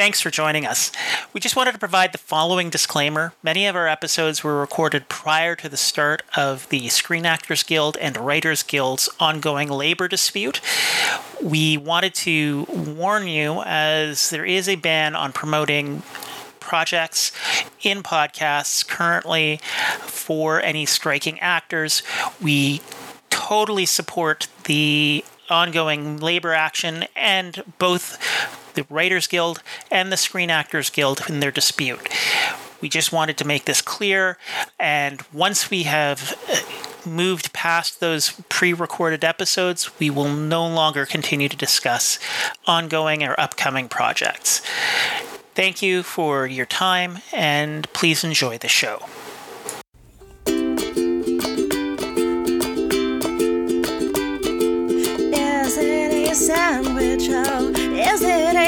Thanks for joining us. We just wanted to provide the following disclaimer. Many of our episodes were recorded prior to the start of the Screen Actors Guild and Writers Guild's ongoing labor dispute. We wanted to warn you as there is a ban on promoting projects in podcasts currently for any striking actors. We totally support the ongoing labor action and both the Writers Guild and the Screen Actors Guild in their dispute. We just wanted to make this clear, and once we have uh, moved past those pre recorded episodes, we will no longer continue to discuss ongoing or upcoming projects. Thank you for your time, and please enjoy the show.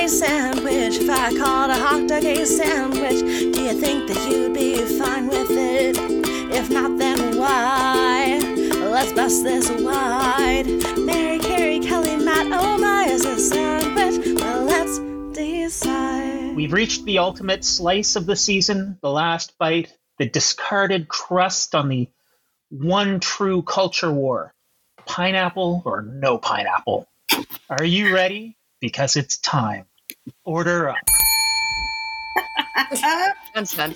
A sandwich? If I called a hot dog a sandwich, do you think that you'd be fine with it? If not, then why? Let's bust this wide. Mary, Carrie, Kelly, Matt, oh my, is it sandwich? Well, let's decide. We've reached the ultimate slice of the season, the last bite, the discarded crust on the one true culture war pineapple or no pineapple. Are you ready? Because it's time. Order up. Dun, dun, dun.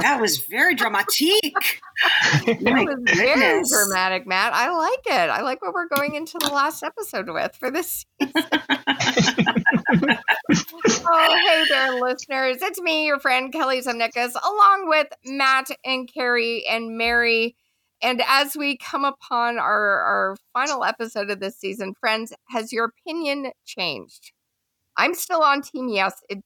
That was very dramatic. That was very dramatic, Matt. I like it. I like what we're going into the last episode with for this season. oh, hey there, listeners. It's me, your friend Kelly Zemnikas, along with Matt and Carrie and Mary. And as we come upon our, our final episode of this season, friends, has your opinion changed? I'm still on team yes. It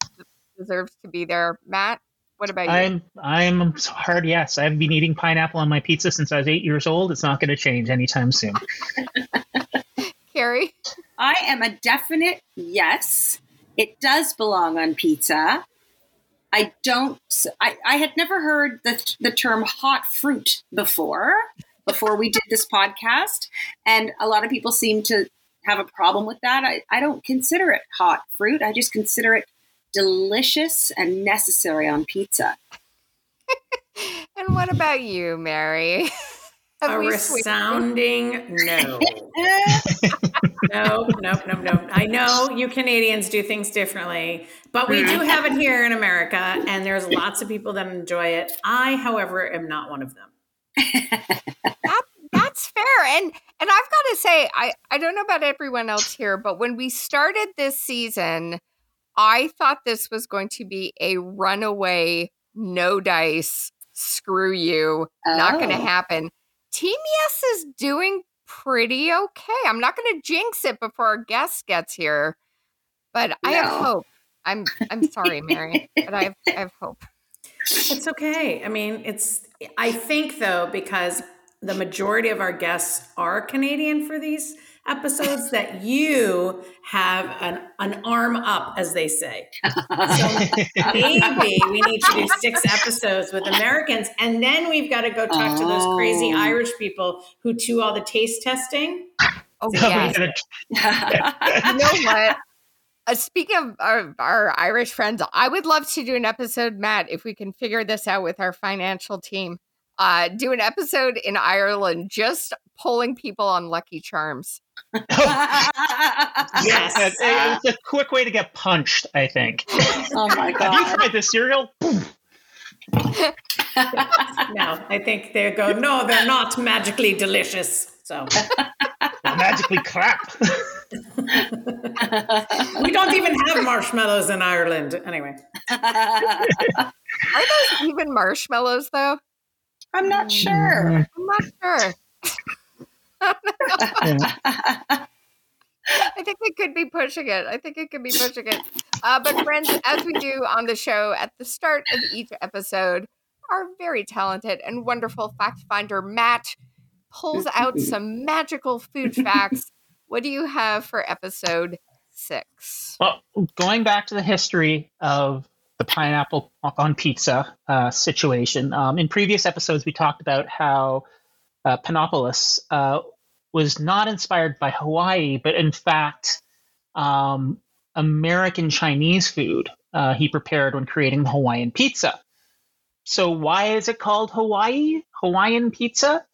deserves to be there. Matt, what about you? I'm I'm hard yes. I've been eating pineapple on my pizza since I was eight years old. It's not going to change anytime soon. Carrie? I am a definite yes. It does belong on pizza. I don't. I, I had never heard the the term hot fruit before. Before we did this podcast, and a lot of people seem to have a problem with that. I, I don't consider it hot fruit. I just consider it delicious and necessary on pizza. And what about you, Mary? Have a resounding no. no, no, no, no. I know you Canadians do things differently, but we do mm-hmm. have it here in America, and there's lots of people that enjoy it. I, however, am not one of them. That, fair. And and I've got to say, I I don't know about everyone else here, but when we started this season, I thought this was going to be a runaway, no dice, screw you, not going to Oh. happen. Team Yes is doing pretty okay. I'm not going to jinx it before our guest gets here, but I have hope. I'm I'm sorry, Mary, but I have, I have hope. It's okay. I mean, it's, I think though, because the majority of our guests are Canadian for these episodes, that you have an, an arm up, as they say. So maybe we need to do six episodes with Americans, and then we've got to go talk to those crazy Oh. Irish people who do all the taste testing. Oh yes. you know what? Uh, speaking of our, our Irish friends, I would love to do an episode, Matt, if we can figure this out with our financial team. Uh, do an episode in Ireland, just polling people on Lucky Charms. Yes. It's, it's a quick way to get punched, I think. oh my Have you tried this cereal? No, I think they go, no, they're not magically delicious. So Magically crap. we don't even have marshmallows in Ireland. Anyway, Are those even marshmallows, though? I'm not sure. I'm not sure. I think it could be pushing it. I think it could be pushing it. Uh, but friends, as we do on the show at the start of each episode, our very talented and wonderful fact finder Matt pulls out some magical food facts. What do you have for episode six? Well, going back to the history of the pineapple on pizza uh, situation, um, in previous episodes we talked about how uh, Panopoulos uh, was not inspired by Hawaii, but in fact um, American Chinese food uh, he prepared when creating the Hawaiian pizza. So, why is it called Hawaii Hawaiian pizza?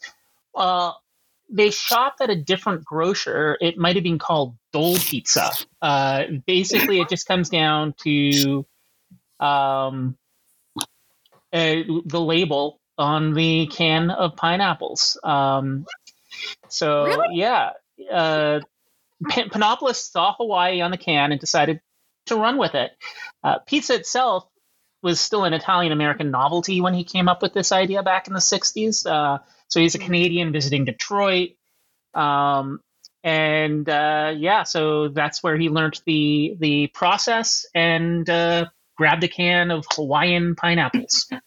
Uh, they shop at a different grocer. It might have been called Dole Pizza. Uh, basically, it just comes down to um, uh, the label on the can of pineapples. Um, so Really? yeah, uh, Pan- Panopoulos saw Hawaii on the can and decided to run with it. Uh, pizza itself was still an Italian American novelty when he came up with this idea back in the 60s. Uh, so he's a Canadian visiting Detroit. Um, and uh, yeah, so that's where he learned the the process and uh, grabbed a can of Hawaiian pineapples.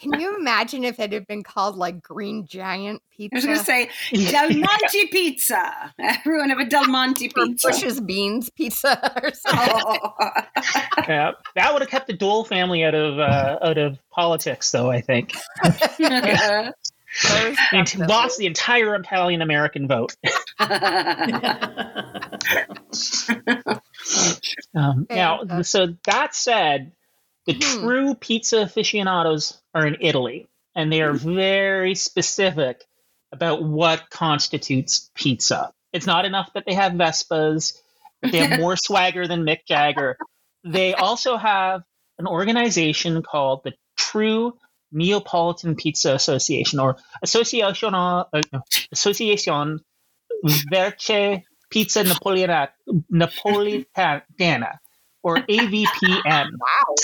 Can you imagine if it had been called like Green Giant Pizza? I was going to say Del Monte Pizza. Everyone have a Del Monte or Pizza. Bush's Beans Pizza or something? Oh. Yeah, that would have kept the Dole family out of uh, out of politics, though. I think Those and lost the entire Italian American vote. Um, now, so that said, the Hmm. true pizza aficionados are in Italy, and they are very specific about what constitutes pizza. It's not enough that they have Vespas, that they have more swagger than Mick Jagger. They also have an organization called the True Neapolitan Pizza Association, or Association, uh, no, Association Verace Pizza Napolitana, Napolitana, or AVPN. Wow.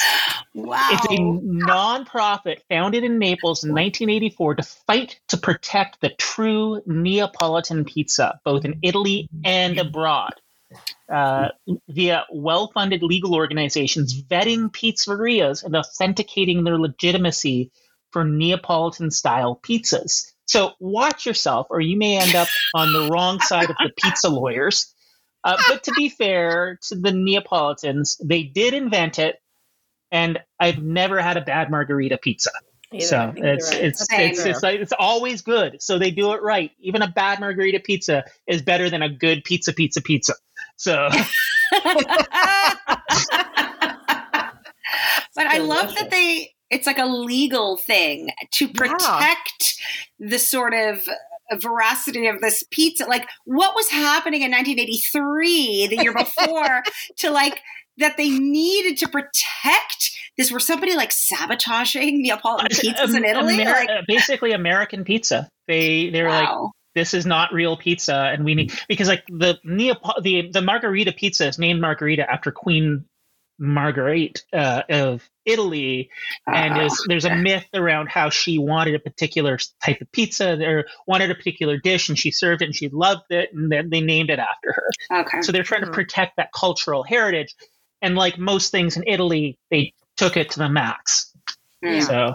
wow. It's a nonprofit founded in Naples in 1984 to fight to protect the true Neapolitan pizza, both in Italy and abroad, uh, via well funded legal organizations vetting pizzerias and authenticating their legitimacy for Neapolitan style pizzas. So watch yourself, or you may end up on the wrong side of the pizza lawyers. Uh, but to be fair to the Neapolitans, they did invent it, and I've never had a bad margherita pizza. Either, So it's right. it's Same. it's it's, like, it's always good. So they do it right. Even a bad margherita pizza is better than a good pizza pizza pizza. So but I love that they it's like a legal thing to protect the sort of veracity of this pizza. Like what was happening in 1983, the year before, to like that they needed to protect this. Were somebody like sabotaging Neapolitan pizzas in Italy? Amer- like, uh, basically American pizza. They they're like this is not real pizza, and we need because like the Neapol- the the margherita pizza is named margherita after Queen Marguerite uh, of Italy, and Oh, is, there's a myth around how she wanted a particular type of pizza or wanted a particular dish, and she served it, and she loved it, and then they named it after her. okay. So they're trying to Mhm. protect that cultural heritage, and like most things in Italy, they took it to the max. Mm. So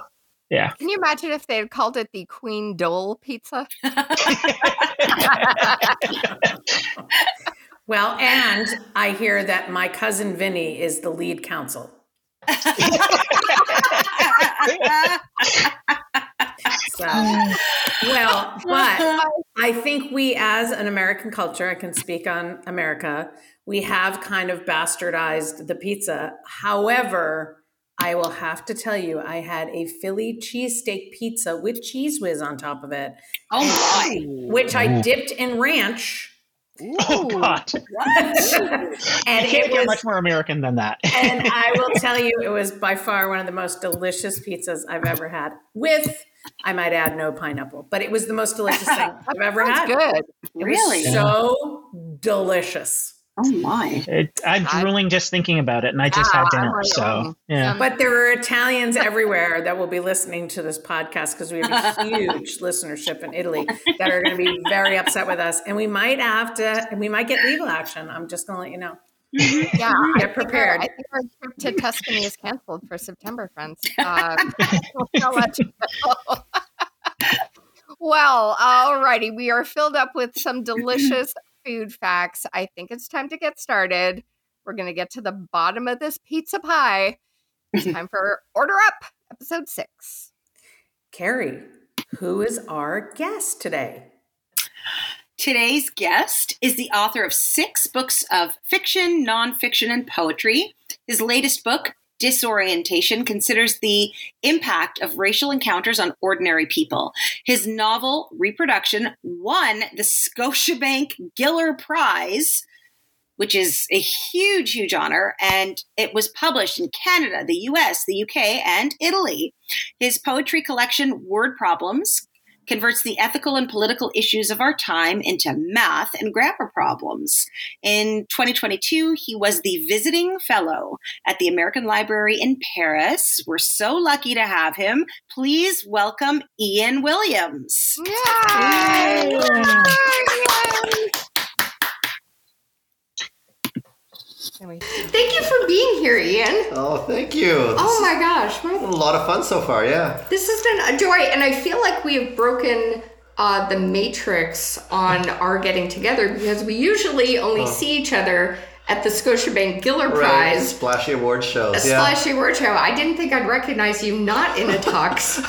yeah. Can you imagine if they had called it the Queen Dole Pizza? Well, and I hear that my cousin Vinny is the lead counsel. So, well, but I think we, as an American culture, I can speak on America, we have kind of bastardized the pizza. However, I will have to tell you, I had a Philly cheesesteak pizza with Cheez Whiz on top of it, oh my. which I dipped in ranch. Oh God! and You can't it get was much more American than that. and I will tell you, it was by far one of the most delicious pizzas I've ever had. With, I might add, no pineapple, but it was the most delicious thing I've ever That's had. good. It was Really? so delicious. Oh my. It, I'm I- drooling just thinking about it, and I just Yeah, had dinner. like, So um, yeah, But there are Italians everywhere that will be listening to this podcast because we have a huge listenership in Italy that are going to be very upset with us, and we might have to, and we might get legal action. I'm just going to let you know. Yeah, I Get prepared. I think our trip to Tuscany is canceled for September, friends. Uh, I'll let you know. well, alrighty, we are filled up with some delicious food facts. I think it's time to get started. We're going to get to the bottom of this pizza pie. It's time for Order Up, episode six. Carrie, who is our guest today? Today's guest is the author of six books of fiction, nonfiction, and poetry. His latest book, Disorientation considers the impact of racial encounters on ordinary people. His novel, Reproduction, won the Scotiabank Giller Prize, which is a huge, huge honor, and it was published in Canada, the US, the UK, and Italy. His poetry collection, Word Problems, converts the ethical and political issues of our time into math and grammar problems. In 2022, he was the visiting fellow at the American Library in Paris. We're so lucky to have him. Please welcome Ian Williams. Yay! Yay! Thank you for being here, Ian. Oh, thank you. Oh my gosh, my a lot of fun so far. Yeah. This has been a joy, and I feel like we have broken uh, the matrix on our getting together because we usually only see each other at the Scotiabank Giller Right. Prize. Splashy award shows. A yeah. splashy award show. I didn't think I'd recognize you not in a tux.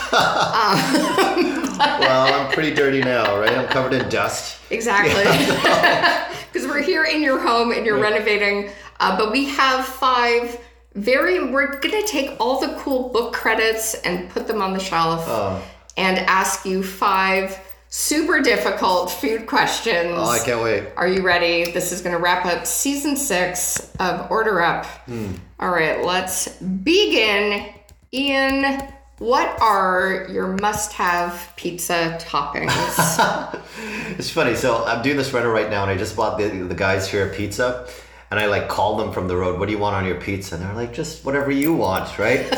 Well, I'm pretty dirty now, right? I'm covered in dust. exactly. Because we're here in your home and you're renovating. Uh, but we have five very, we're going to take all the cool book credits and put them on the shelf Oh, and ask you five super difficult food questions. oh I can't wait. Are you ready? This is going to wrap up season six of Order Up. All right, let's begin. Ian, what are your must have pizza toppings? It's funny. So I'm doing this right now, and I just bought the the guys here at Pizza, and I like called them from the road. What do you want on your pizza? And they're like, just whatever you want, right?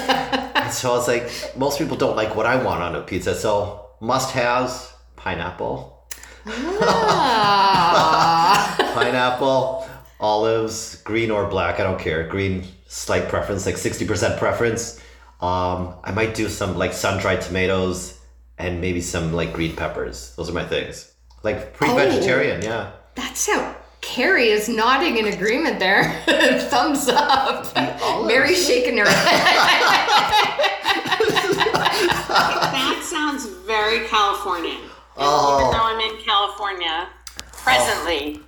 and so I was like, most people don't like what I want on a pizza, so must haves pineapple, ah, pineapple, olives, green or black. I don't care. Green, slight preference, like sixty percent preference. Um, I might do some like sun dried tomatoes and maybe some like green peppers. Those are my things. Like Oh. vegetarian, yeah. that's how Carrie is nodding in agreement there. Thumbs up. Mary's shaking her head. That sounds very Californian. Oh. Even though I'm in California presently,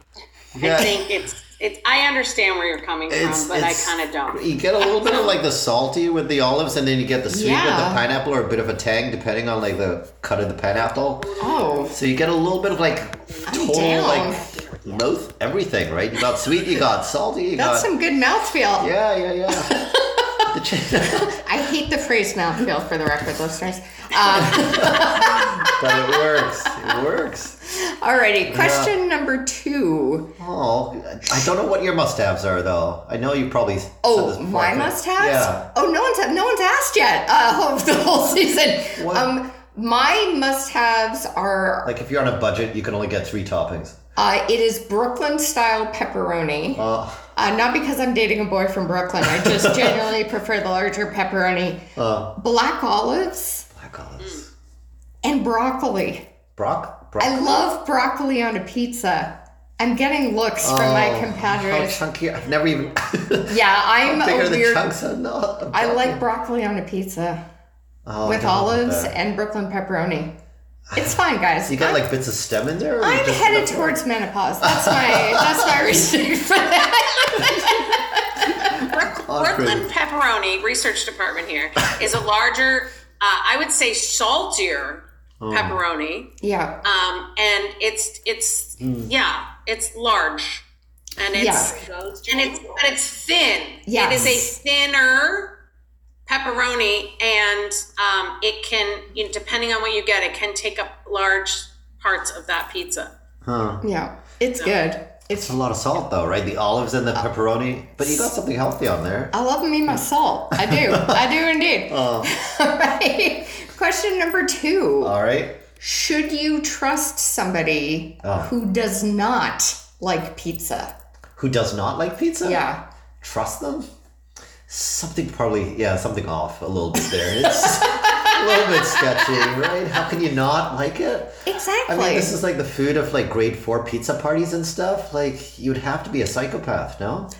I Yeah. think it's it's. I understand where you're coming It's- from, but I kind of don't. You get a little bit of like the salty with the olives, and then you get the sweet with the pineapple, or a bit of a tang depending on like the cut of the pineapple. Oh, So you get a little bit of like total down. Mouth everything, right? You got sweet, you got salty, you that's got some good mouthfeel. yeah, yeah, yeah. I hate the phrase mouthfeel for the record, listeners. Um, but it works. It works. alrighty, question number two. Oh, I don't know what your must-haves are though. I know you probably. said Oh, my must-haves. Yeah. Oh, no one's no one's asked yet. Uh, of the whole season. What? Um, my must-haves are. Like if you're on a budget, you can only get three toppings. Uh, it is Brooklyn style pepperoni. Uh, Uh, not because I'm dating a boy from Brooklyn. I just generally prefer the larger pepperoni. uh, Black olives black olives. and broccoli. Brock. Brock. I love broccoli on a pizza. I'm getting looks from my Oh, How compadres. chunky! I've never even. Yeah, I'm bigger a the weird. chunks are not. I like broccoli on a pizza Oh, with don't know about olives and Brooklyn pepperoni. It's fine, guys. You got I'm- like bits of stem in there. or I'm you just- headed towards menopause. That's my that's my reasoning for that. Brooklyn pepperoni research department here is a larger, uh, I would say, saltier Oh. pepperoni, Yeah. um, and it's it's yeah, it's large, and it's Yeah. and it's but it's thin. Yes. It is a thinner pepperoni, and um, it can, you know, depending on what you get, it can take up large parts of that pizza. Huh. Yeah. It's good. It's It's a lot of salt though, right? The olives and the uh, pepperoni, but you got something healthy on there. I love me my salt. I do. I do indeed. Oh, uh. All right. Question number two. all right. Should you trust somebody Oh. who does not like pizza? Who does not like pizza? Yeah. Trust them? Something probably, yeah, something off a little bit there. It's a little bit sketchy, right? How can you not like it? Exactly. I mean, this is like the food of like grade four pizza parties and stuff. Like, you'd have to be a psychopath, no?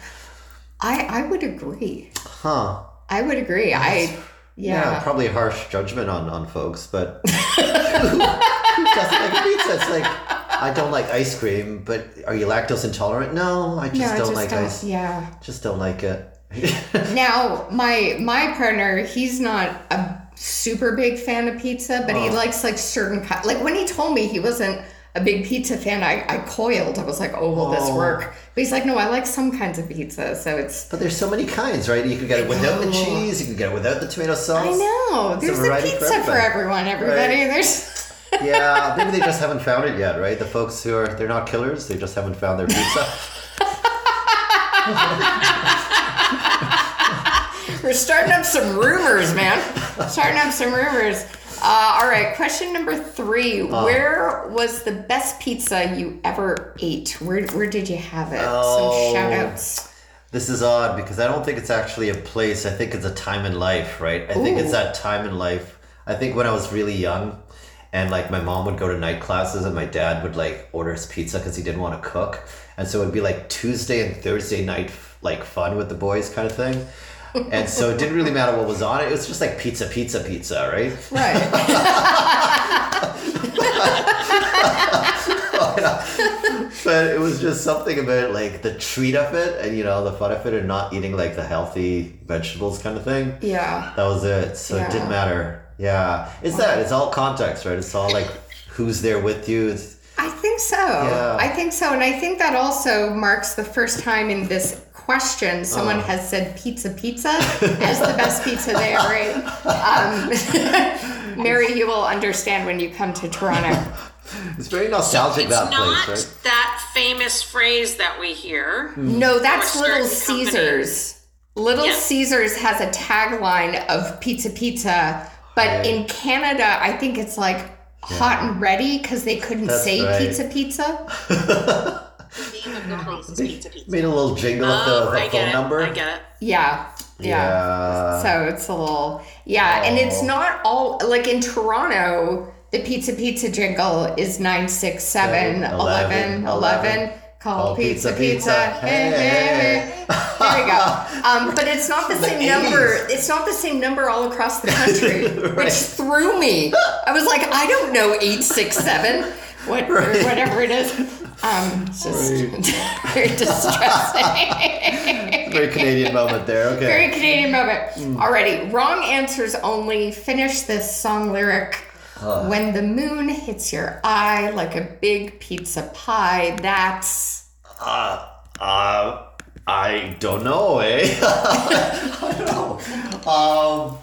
I I would agree. Huh. I would agree. I Yeah, yeah. probably harsh judgment on, on folks, but who, who doesn't like pizza? It's like, I don't like ice cream, but are you lactose intolerant? No, I just No, don't just like don't. ice. Yeah. Just don't like it. now, my my partner, he's not a super big fan of pizza, but he uh-huh. likes like certain kind. Like when he told me he wasn't a big pizza fan, I, I coiled. I was like, oh, will this Oh. work? But he's like, no, I like some kinds of pizza, so it's. But there's so many kinds, right? You can get it without the cheese. You can get it without the tomato sauce. I know. There's a variety pizza for, everyone. Everybody. Right. There's. Yeah, maybe they just haven't found it yet, right? The folks who are they're not killers. They just haven't found their pizza. We're starting up some rumors, man. starting up some rumors. Uh, all right, question number three. Uh. Where was the best pizza you ever ate? Where, where did you have it? Oh. Some shout outs. This is odd because I don't think it's actually a place. I think it's a time in life, right? I think it's that time in life. I think when I was really young and like my mom would go to night classes and my dad would like order his pizza because he didn't want to cook. And so it'd be like Tuesday and Thursday night, like fun with the boys kind of thing. And so it didn't really matter what was on it. It was just like pizza, pizza, pizza, right? Right. but it was just something about like the treat of it and you know the fun of it and not eating like the healthy vegetables kind of thing. yeah. That was it. So it didn't matter. Yeah, it's that. It's all context, right? It's all like who's there with you. It's, I think so. Yeah. I think so. And I think that also marks the first time in this question someone Uh. has said pizza pizza as the best pizza they ever ate. Um, Mary, you will understand when you come to Toronto. it's very nostalgic It's that not place, right? that famous phrase that we hear. No, that's Little certain Caesars. Little Yeah. Caesars has a tagline of pizza pizza, but Right. in Canada, I think it's like hot and ready because they couldn't That's say right. pizza pizza. Name of place is Pizza Pizza. Made a little jingle of Oh, the, the I phone get it. number. I get it. Yeah. Yeah. Yeah. So it's a little, yeah, and it's Oh. not all like in Toronto. The pizza pizza jingle is 967 Seven, 11 11, 11. Call Call pizza pizza, pizza. pizza. Hey, hey, hey. There we go. Um, but it's not the The same number. 80s. It's not the same number all across the country, Right. which threw me. I was like, I don't know 867, what, or whatever it is. Um, just very distressing. Very Canadian moment there. Okay. Very Canadian moment. Hmm. Alrighty, wrong answers only. Finish this song lyric. when the moon hits your eye like a big pizza pie, that's. Uh, uh, I don't know, eh? I don't know. Um,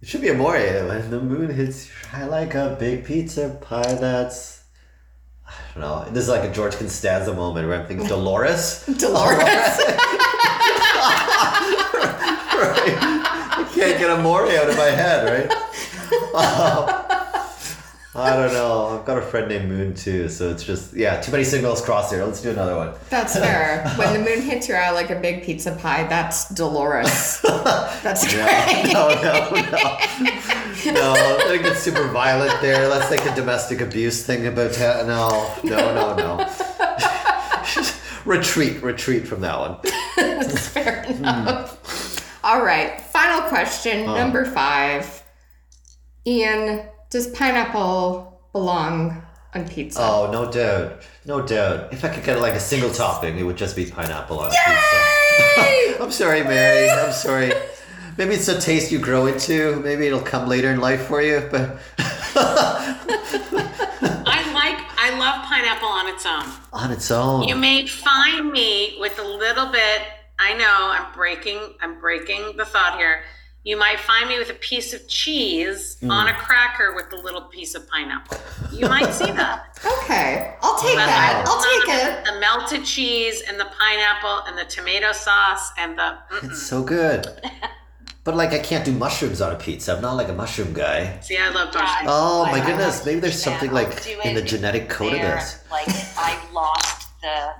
it should be amore? When the moon hits your eye like a big pizza pie, that's. I don't know. This is like a George Costanza moment where I'm thinking Dolores. Dolores. right? I can't get amore out of my head, right? I don't know. I've got a friend named Moon too, so it's just yeah, too many signals crossed here. Let's do another one. That's fair. when the moon hits your eye like a big pizza pie, that's Dolores. That's Yeah. great. No, no, no. No, I think it's super violent there. That's like a domestic abuse thing about ta- no, no, no, no. retreat, retreat from that one. That's fair enough. All right, final question, uh-huh. number five. Ian, does pineapple belong on pizza? Oh, no doubt, no doubt. If I could get like a single topping, it would just be pineapple on pizza. I'm sorry, Mary. I'm sorry. Maybe it's a taste you grow into. Maybe it'll come later in life for you, but I like, I love pineapple on its own. on its own. You may find me with a little bit. I know I'm breaking. I'm breaking the thought here. You might find me with a piece of cheese Mm. on a cracker with a little piece of pineapple. You might see that. Okay, I'll take But that. I I'll take it. The melted cheese and the pineapple and the tomato sauce and the. mm-mm. It's so good. But like, I can't do mushrooms on a pizza. I'm not like a mushroom guy. See, I love mushrooms. Oh my I- goodness! Maybe there's something like in the genetic code of there, this. Like if I lost the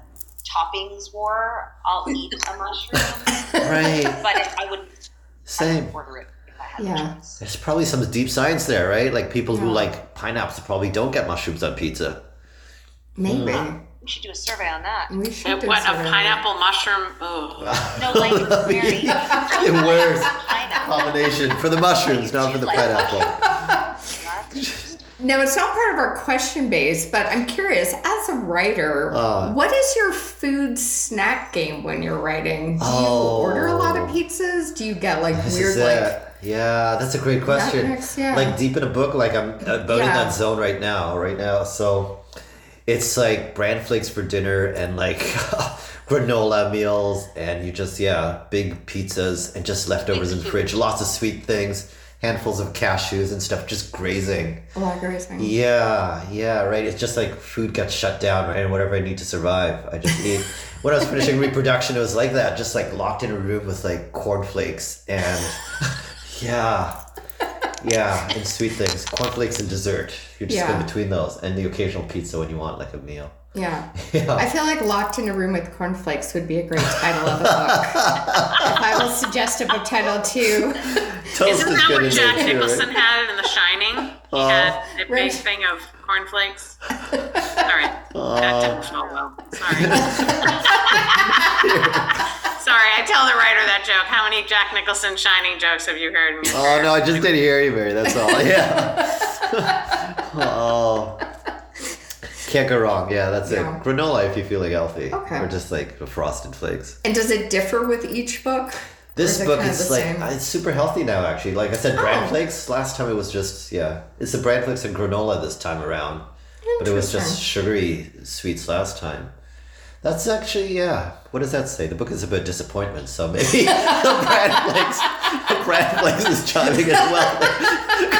toppings war, I'll eat a mushroom. Right. but if I would Same. order it if I had Yeah. the choice. There's probably some deep science there, right? Like people who like pineapples probably don't get mushrooms on pizza. Maybe. Hmm. We should do a survey on that. We should And do what a sort of- pineapple mushroom? Oh, No, like Mary. It works. Pineapple. Combination for the mushrooms, not for the pineapple. That's. Now, it's not part of our question base, but I'm curious, as as a writer, Uh. what is your food snack game when you're writing? Do you Oh. order a lot of pizzas? Do you get like This weird is like it. Yeah, that's a great question. mix, yeah. Like deep in a book, like I'm about in Yeah. that zone right now, right now. So it's like bran flakes for dinner and like granola meals and you just yeah, big pizzas and just leftovers in the fridge, lots of sweet things, handfuls of cashews and stuff just grazing. a lot of everything? Yeah, yeah, right. It's just like food gets shut down, right? And whatever I need to survive, I just eat. when I was finishing reproduction, it was like that, just like locked in a room with like cornflakes and yeah, yeah, and sweet things, cornflakes and dessert. You're just Yeah. in between those, and the occasional pizza when you want like a meal. Yeah. Yeah. I feel like Locked in a Room with Cornflakes would be a great title of a book. if I will suggest a book title too. Toast Isn't is that good what in Jack Nicholson right? had in The Shining? He Oh. had a big Right. thing of cornflakes. Sorry, that didn't uh-huh. show well. Sorry. Sorry, I tell the writer that joke. How many Jack Nicholson Shining jokes have you heard in your Oh no, I just didn't hear you, Mary. That's all. Yeah. oh. Can't go wrong. Yeah, that's Yeah. it. Granola if you're feeling healthy, Okay. or just like the frosted flakes. And does it differ with each book? This is book kind of is like same? it's super healthy now. Actually, like I said, bran Oh. flakes. Last time it was just yeah, it's the bran flakes and granola this time around, but it was just sugary sweets last time. That's actually yeah. What does that say? The book is about disappointment, so maybe the bran flakes, the bran flakes is chiming as well.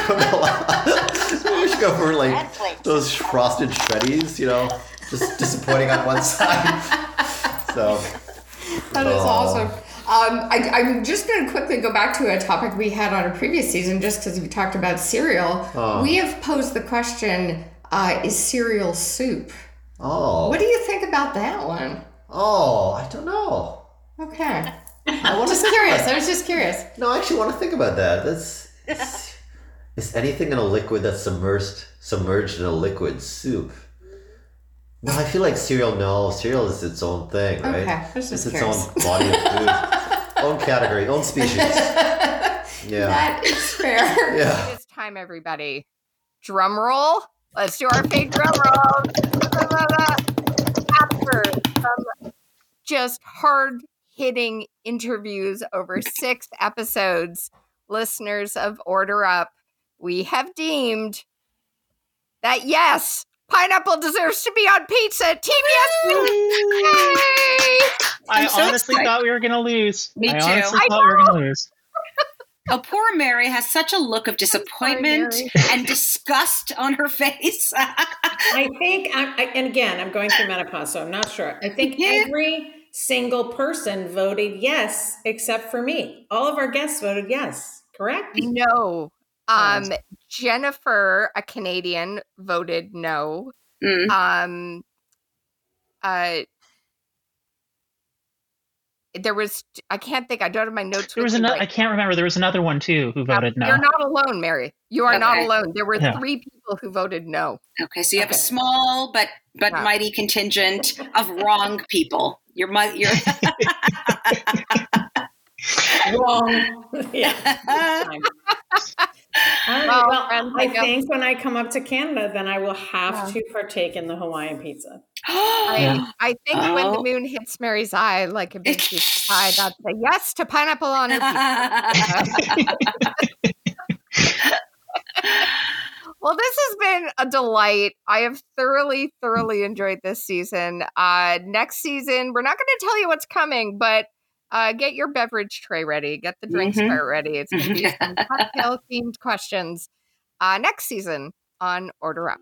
granola. We should go for like those frosted shreddies. You know, just disappointing on one side. So That is Oh. awesome. Um, I, I'm just going to quickly go back to a topic we had on a previous season, just because we talked about cereal. Oh. We have posed the question: uh, Is cereal soup? Oh What do you think about that one? oh I don't know. Okay, I was just curious. I was just curious. No, I actually want to think about that. That's is, is anything in a liquid that's submerged submerged in a liquid soup? No, I feel like cereal. No, cereal is its own thing, right? Okay, I was just it's its curious. own body of food, own category, own species. Yeah, That is fair. yeah. It's time, everybody. Drum roll. Let's do our fake drum roll. After some just hard hitting interviews over six episodes, listeners of Order Up, we have deemed that yes, pineapple deserves to be on pizza. Team Yes, Yay! I I'm so honestly excited. thought we were gonna lose. Me I too. honestly I thought we were gonna lose. Oh, poor Mary has such a look of disappointment Mary. and disgust on her face. I think, I, I, and again, I'm going through menopause, so I'm not sure. I think Yeah. every single person voted yes, except for me. All of our guests voted yes, correct? No. Um, Jennifer, a Canadian, voted no. Mm. Um, uh, there was I can't think. I don't have my notes. There was me another. I can't remember. There was another one too who now. voted no. You're not alone, Mary. You are not alone. There were Yeah. three people who voted no. Okay, so you have a small but but Yeah. mighty contingent of wrong people. You're mi- you're Wrong. yeah. Fine. Well, well, I I think when I come up to Canada, then I will have to partake in the Hawaiian pizza. I, I think when Oh. the moon hits Mary's eye like a big piece of pie, that's a yes to pineapple on her pizza. Well, this has been a delight. I have thoroughly, thoroughly enjoyed this season. Uh, next season, we're not going to tell you what's coming, but uh, get your beverage tray ready, get the drinks cart ready. It's going to be some cocktail themed questions uh, next season on Order Up.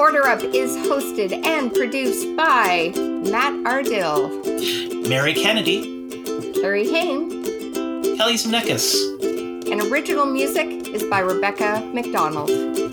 Order Up is hosted and produced by Matt Ardill, Mary Kennedy, Carrie Hain, Kelly Zemeckis. and original music is by Rebecca McDonald.